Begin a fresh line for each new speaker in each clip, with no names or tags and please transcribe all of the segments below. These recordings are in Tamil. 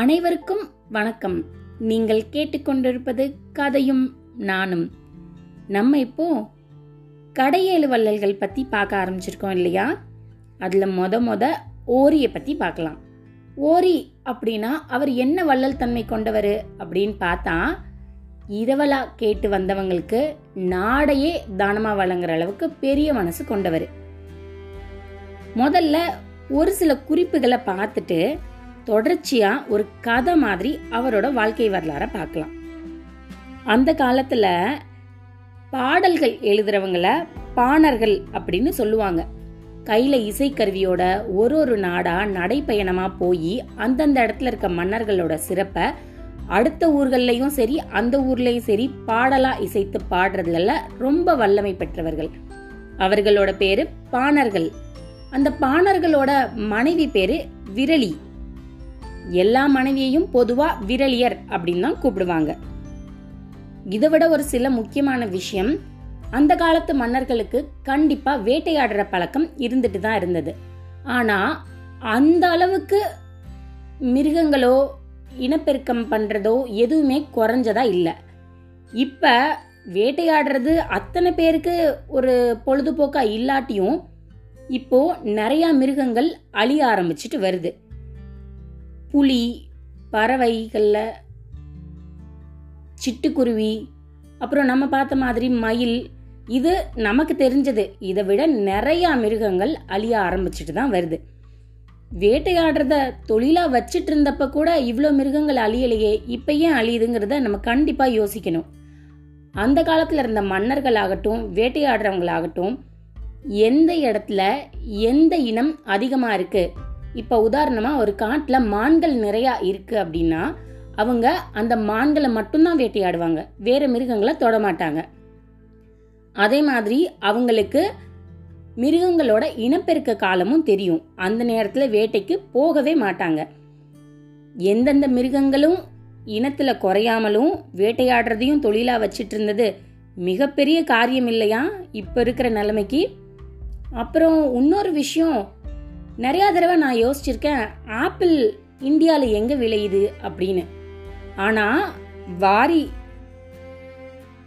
அனைவருக்கும் வணக்கம். நீங்கள் கேட்டுக்கொண்டிருப்பது கதையும் நானும். நம்ம இப்போ கடையேழு வள்ளல்கள் பத்தி பார்க்க ஆரம்பிச்சிருக்கோம் இல்லையா? அதுல மொத மொத ஓரியை பத்தி பார்க்கலாம். ஓரி அப்படின்னா அவர் என்ன வள்ளல் தன்மை கொண்டவர் அப்படின்னு பார்த்தா இரவலா கேட்டு வந்தவங்களுக்கு நாடையே தானமா வழங்குற அளவுக்கு பெரிய மனசு கொண்டவர். முதல்ல ஒரு சில குறிப்புகளை பார்த்துட்டு தொடர்ச்சியா ஒரு கதை மாதிரி அவரோட வாழ்க்கை வரலாற பார்க்கலாம். அந்த காலத்துல பாடல்கள் எழுதுறவங்கள பாணர்கள் அப்படின்னு சொல்லுவாங்க. கையில இசைக்கருவியோட ஒரு ஒரு நாடா நடைப்பயணமா போய் அந்தந்த இடத்துல இருக்க மன்னர்களோட சிறப்பை அடுத்த ஊர்கள்லயும் சரி அந்த ஊர்லயும் சரி பாடலா இசைத்து பாடுறதுல ரொம்ப வல்லமை பெற்றவர்கள். அவர்களோட பேரு பாணர்கள். அந்த பாணர்களோட மனைவி பேரு விரலி. எல்லா மனைவியையும் பொதுவா விரலியர் அப்படின்னு தான் கூப்பிடுவாங்க. இதை விட ஒரு சில முக்கியமான விஷயம் அந்த காலத்து மன்னர்களுக்கு கண்டிப்பா வேட்டையாடுற பழக்கம் இருந்துட்டு தான் இருந்தது. ஆனா அந்த அளவுக்கு மிருகங்களோ இனப்பெருக்கம் பண்றதோ எதுவுமே குறைஞ்சதா இல்லை. இப்ப வேட்டையாடுறது அத்தனை பேருக்கு ஒரு பொழுதுபோக்கா இல்லாட்டியும் இப்போ நிறைய மிருகங்கள் அழிய ஆரம்பிச்சிட்டு வருது. புலி பறவைகளில் சிட்டுக்குருவி அப்புறம் நம்ம பார்த்த மாதிரி மயில். இது நமக்கு தெரிஞ்சது. இதை விட நிறையா மிருகங்கள் அழிய ஆரம்பிச்சிட்டு தான் வருது. வேட்டையாடுறத தொழிலாக வச்சிட்டு இருந்தப்ப கூட இவ்வளோ மிருகங்கள் அழியலையே. இப்போ ஏன் அழியுதுங்கிறத நம்ம கண்டிப்பாக யோசிக்கணும். அந்த காலத்தில் இருந்த மன்னர்களாகட்டும் வேட்டையாடுறவங்களாகட்டும் எந்த இடத்துல எந்த இனம் அதிகமாக இருக்குது இப்போ உதாரணமாக ஒரு காட்டில் மான்கள் நிறையா இருக்குது அப்படின்னா அவங்க அந்த மான்களை மட்டும்தான் வேட்டையாடுவாங்க. வேறு மிருகங்களை தொட மாட்டாங்க. அதே மாதிரி அவங்களுக்கு மிருகங்களோட இனப்பெருக்க காலமும் தெரியும். அந்த நேரத்தில் வேட்டைக்கு போகவே மாட்டாங்க. எந்தெந்த மிருகங்களும் இனத்தில் குறையாமலும் வேட்டையாடுறதையும் தொழிலாக வச்சிட்டு இருந்தது மிகப்பெரிய காரியம் இல்லையா? இப்போ இருக்கிற நிலைமைக்கு. அப்புறம் இன்னொரு விஷயம் நிறையா தடவை நான் யோசிச்சிருக்கேன் ஆப்பிள் இந்தியாவில் எங்கே விளையுது அப்படின்னு. ஆனால் வாரி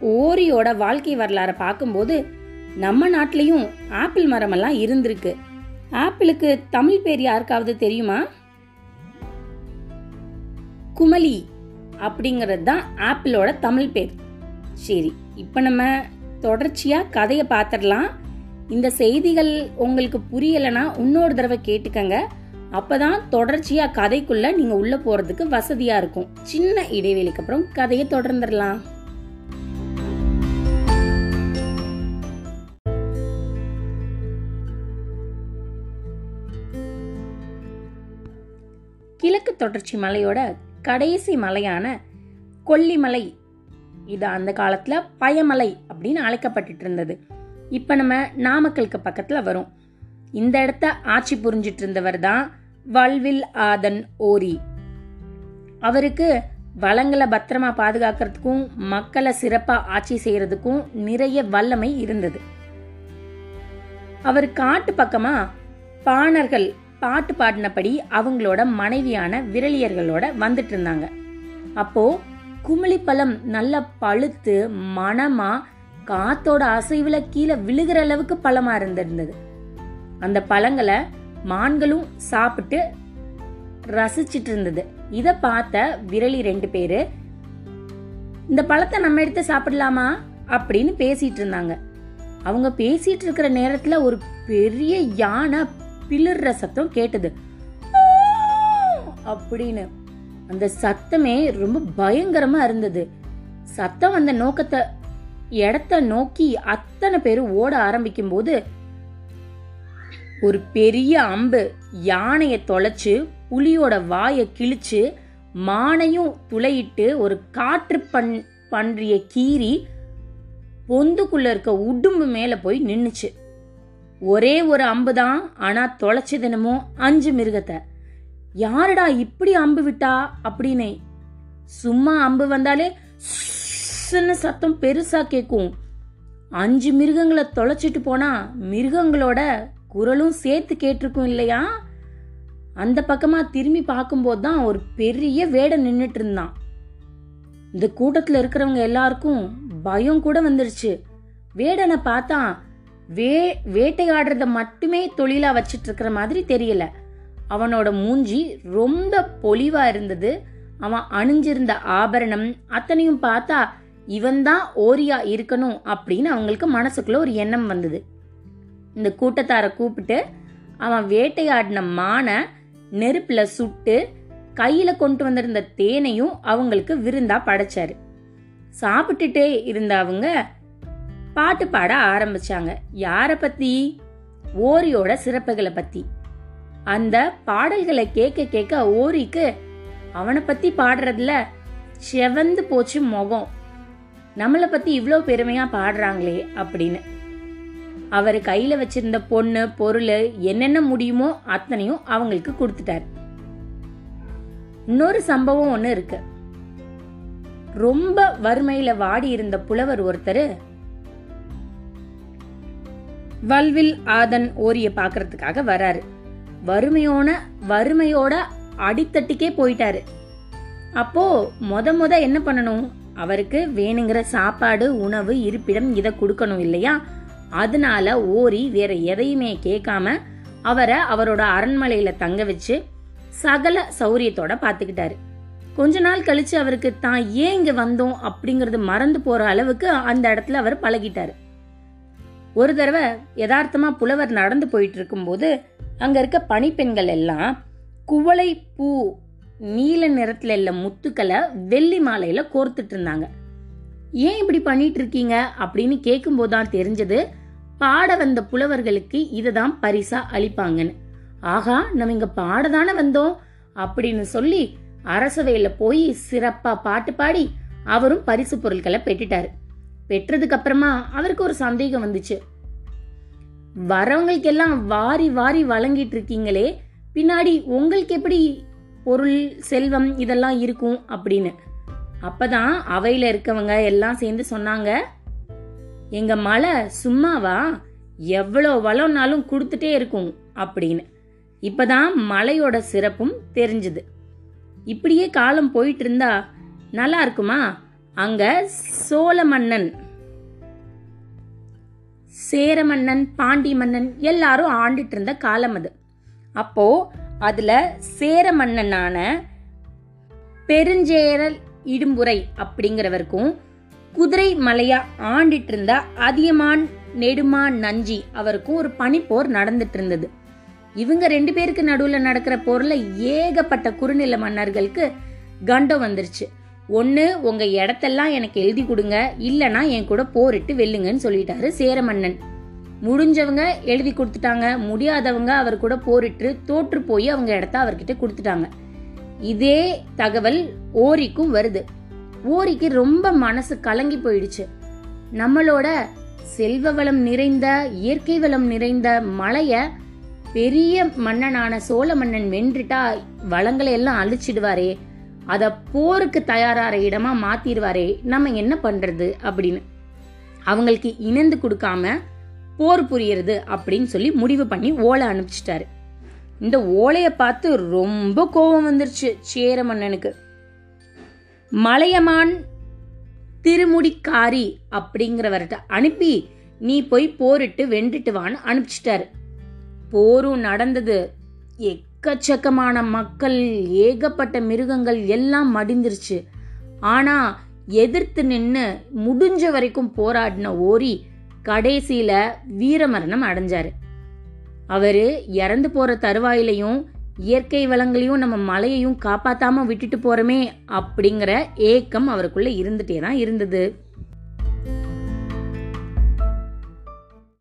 ஓரியோட வாழ்க்கை வரலாறை பார்க்கும்போது நம்ம நாட்டிலையும் ஆப்பிள் மரமெல்லாம் இருந்திருக்கு. ஆப்பிளுக்கு தமிழ் பேர் யாருக்காவது தெரியுமா? குமலி அப்படிங்கிறது தான் ஆப்பிளோட தமிழ் பேர். சரி இப்போ நம்ம தொடர்ச்சியாக கதையை பார்த்துடலாம். இந்த செய்திகள் உங்களுக்கு புரியலைன்னா இன்னொரு தடவை கேட்டுக்கங்க. அப்பதான் தொடர்ச்சியா கதைக்குள்ள நீங்க உள்ள போறதுக்கு வசதியா இருக்கும். சின்ன இடைவெளிக்கு அப்புறம் கதையை தொடர்ந்துடலாம். கிழக்கு தொடர்ச்சி மலையோட கடைசி மலையான கொல்லிமலை. இது அந்த காலத்துல பயமலை அப்படின்னு அழைக்கப்பட்டு இருந்தது. இப்போ நம்ம நாமக்கலுக்கு பக்கத்தில் வரும். இந்த இடத்த ஆட்சி புரிஞ்சிட்டு இருந்தவர் தான் வல்வில் ஆதன் ஓரி. அவருக்கு வளங்களை பத்திரமா பாதுகாக்கிறதுக்கும் மக்களை சிறப்பாக ஆட்சி செய்யறதுக்கும் நிறைய வல்லமை இருந்தது. அவர் காட்டு பக்கமா பாணர்கள் பாட்டு பாடினபடி அவங்களோட மனைவியான விரலியர்களோட வந்துட்டு இருந்தாங்க அப்போ குமிழிப்பழம் நல்லா பழுத்து மனமா காத்தோட அசைவுல கீழே விழுகிற அளவுக்கு பழமா இருந்திருந்தது. அந்த பழங்களை மான்களும் சாப்பிட்டு ரசிச்சிட்டு இருந்தது. இத பார்த்த விரலி ரெண்டு பேரு இந்த பழத்தை நம்ம எடுத்து சாப்பிடலாமா? அப்படின்னு பேசிட்டு இருந்தாங்க. அவங்க பேசிட்டு இருக்கிற நேரத்துல ஒரு பெரிய யானை பிளிர்ற சத்தம் கேட்டது. அப்படின்னு. அந்த சத்தமே ரொம்ப பயங்கரமா இருந்தது. சத்தம் அந்த நோக்கத்தை இடத்த நோக்கி அத்தனை பேரும் ஓட ஆரம்பிக்கும் போது ஒரு பெரிய அம்பு யானையை தொலைச்சு புலியோட வாயை கிழிச்சு மானையும் துளையிட்டு ஒரு காற்று பண் பன்றிய கீறி பொந்துக்குள்ள இருக்க உடும்பு மேல போய் நின்னுச்சு. ஒரே ஒரு அம்பு தான் ஆனா தொலைச்சு தினமோ அஞ்சு மிருகத்தை. யாருடா இப்படி அம்பு விட்டா? அப்படின்னு சும்மா அம்பு வந்தாலே சத்தம் பெருசா கேட்கும் அஞ்சு மிருகங்களை தொலைச்சிட்டு போனா மிருகங்களோட குரலும் சேர்த்து கேட்டிருக்கும் இல்லையா? அந்த பக்கமா திரும்பி பார்க்கும்போது தான் ஒரு பெரிய வேடை நின்றுட்டு இருந்தான். இந்த கூட்டத்துல இருக்கிறவங்க எல்லாருக்கும் பயம் கூட வந்துருச்சு. வேடனை பார்த்தா வே வேட்டையாடுறத மட்டுமே தொழிலா வச்சிட்டு இருக்கிற மாதிரி தெரியல. அவனோட மூஞ்சி ரொம்ப பொலிவா இருந்தது. அவன் அணிஞ்சிருந்த ஆபரணம் அத்தனையும் பார்த்தா இவன்தான் ஓரியா இருக்கணும் அப்படின்னு அவங்களுக்கு மனசுக்குள்ள ஒரு எண்ணம் வந்தது. இந்த கூட்டத்தாரை கூப்பிட்டு அவன் வேட்டையாடின மானை நெருப்புல சுட்டு கையில கொண்டு வந்திருந்த தேனையும் அவங்களுக்கு விருந்தா படைச்சாரு. சாப்பிட்டுட்டே இருந்த அவங்க பாட்டு பாட ஆரம்பிச்சாங்க. யார பத்தி? ஓரியோட சிறப்புகளை பத்தி. அந்த பாடல்களை கேட்க கேட்க ஓரிக்கு அவனை பத்தி பாடுறதுல செவந்து போச்சு முகம். நம்மளை பத்தி இவ்வளோ பெருமையா பாடுறாங்களே அப்படின்னு. அவர் கையில வச்சிருந்த பொண்ணு பொருள் என்னென்ன முடியுமோ அத்தனையும் அவங்களுக்கு கொடுத்துட்டாரு. இன்னொரு சம்பவம் ஒன்று இருக்கு. ரொம்ப வறுமையில வாடி இருந்த புலவர் ஒருத்தர் வல்வில் ஆதன் ஓரிய பாக்குறதுக்காக வராரு. வறுமையோட வறுமையோட அடித்தட்டுக்கே போயிட்டாரு. அப்போ மொத மொத என்ன பண்ணணும்? அவருக்கு வேணுங்கிற சாப்பாடு உணவு இருப்பிடம் இதை கொடுக்கணும் இல்லையா? அதனால ஓரி வேற எதையுமே கேட்காம அவரை அவரோட அரண்மனையில தங்க வச்சு சகல சௌரியத்தோட பாத்துக்கிட்டாரு கொஞ்ச நாள் கழிச்சு அவருக்கு தான் ஏன் இங்க வந்தோம்? அப்படிங்கறது மறந்து போற அளவுக்கு அந்த இடத்துல அவர் பழகிட்டாரு. ஒரு தடவை யதார்த்தமா புலவர் நடந்து போயிட்டு இருக்கும்போது அங்க இருக்க பணிப்பெண்கள் எல்லாம் குவளை பூ நீல நிறத்துல உள்ள முத்துக்களை வெள்ளி மாலையில கோர்த்துட்டு இருந்தாங்க. ஏன் இப்படி பண்ணிட்டு இருக்கீங்க? அப்படின்னு கேட்கும்போது தான் தெரிஞ்சது பாட வந்த புலவர்களுக்கு இதுதான் பரிசா அளிப்பாங்கன்னு. ஆகா நம்ம இங்க பாடதானே வந்தோம் அப்படின்னு சொல்லி அரசவையில போய் சிறப்பா பாட்டு பாடி அவரும் பரிசு பொருட்களை பெற்றுட்டாரு. பெற்றதுக்கு அப்புறமா அவருக்கு ஒரு சந்தேகம் வந்துச்சு. வரவங்களுக்கு எல்லாம் வாரி வாரி வழங்கிட்டு இருக்கீங்களே பின்னாடி உங்களுக்கு எப்படி பொருள் செல்வம் இதெல்லாம் இருக்கும் அப்படின்னு. அப்பதான் அவையில இருக்கவங்க எல்லாம் சேர்ந்து சொன்னாங்க எங்க மலை சும்மாவா? எவ்வளோ வளம்னாலும் கொடுத்துட்டே இருக்கும் அப்படின்னு. இப்பதான் மலையோட சிறப்பும் தெரிஞ்சுது. இப்படியே காலம் போயிட்டு இருந்தா நல்லா இருக்குமா? அங்க சோழ மன்னன் சேர மன்னன் பாண்டி மன்னன் எல்லாரும் ஆண்டுட்டு இருந்த காலம் அது. அப்போ அதுல சேர மன்னனான பெருஞ்சேரல் இடும்புரை அப்படிங்கிறவருக்கும் குதிரை மலையா ஆண்டிட்டு இருந்த அதியமான் நெடுமான் நஞ்சி அவருக்கும் ஒரு பனிப்போர் நடந்துட்டு இருந்தது இவங்க ரெண்டு பேருக்கு நடுவுல நடக்கிற போர்ல ஏகப்பட்ட குறுநில மன்னர்களுக்கு கண்டம் வந்துருச்சு. ஒன்று உங்க இடத்தெல்லாம் எனக்கு எழுதி கொடுங்க இல்லனா என் கூட போரிட்டு வெல்லுங்கன்னு சொல்லிட்டாரு சேர மன்னன். முடிஞ்சவங்க எழுதி கொடுத்துட்டாங்க. முடியாதவங்க அவர் கூட போரிட்டு தோற்று போய் அவங்க இடத்த அவர்கிட்ட கொடுத்துட்டாங்க. இதே தகவல் ஓரிக்கும் வருது. ஓரிக்கு ரொம்ப மனசு கலங்கி போயிடுச்சு. நம்மளோட செல்வ வளம் நிறைந்த இயற்கை வளம் நிறைந்த மலைய பெரிய மன்னனான சோழ மன்னன் வென்றுட்டா வளங்களை எல்லாம் அழிச்சிடுவாரே. அத போருக்கு தயாராகிற இடமா மாத்திடுவாரே. நம்ம என்ன பண்றது அப்படின்னு. அவங்களுக்கு இணைந்து கொடுக்காம போர் புரியுறது அப்படின்னு சொல்லி முடிவு பண்ணி ஓலை அனுப்பிச்சிட்டாரு. இந்த ஓலைய பார்த்து ரொம்ப கோபம் வந்துருச்சு சேர மன்னனுக்கு மலையமான் திருமுடிக்காரி அப்படிங்கிறவர்கிட்ட அனுப்பி நீ போய் போரிட்டு வென்றுட்டு வான்னு அனுப்பிச்சிட்டாரு. போரும் நடந்தது. எக்கச்சக்கமான மக்கள் ஏகப்பட்ட மிருகங்கள் எல்லாம் மடிந்துருச்சு. ஆனா எதிர்த்து நின்று முடிஞ்ச வரைக்கும் போராடின ஓரி கடைசியில வீரமரணம் அடைஞ்சாரு. அவரு இறந்து போற தருவாயிலையும் இயற்கை வளங்களையும் நம்ம மலையையும் காப்பாத்தாம விட்டுட்டு போறோமே அப்படிங்கிற ஏக்கம் அவருக்குள்ள இருந்துட்டே தான் இருந்தது.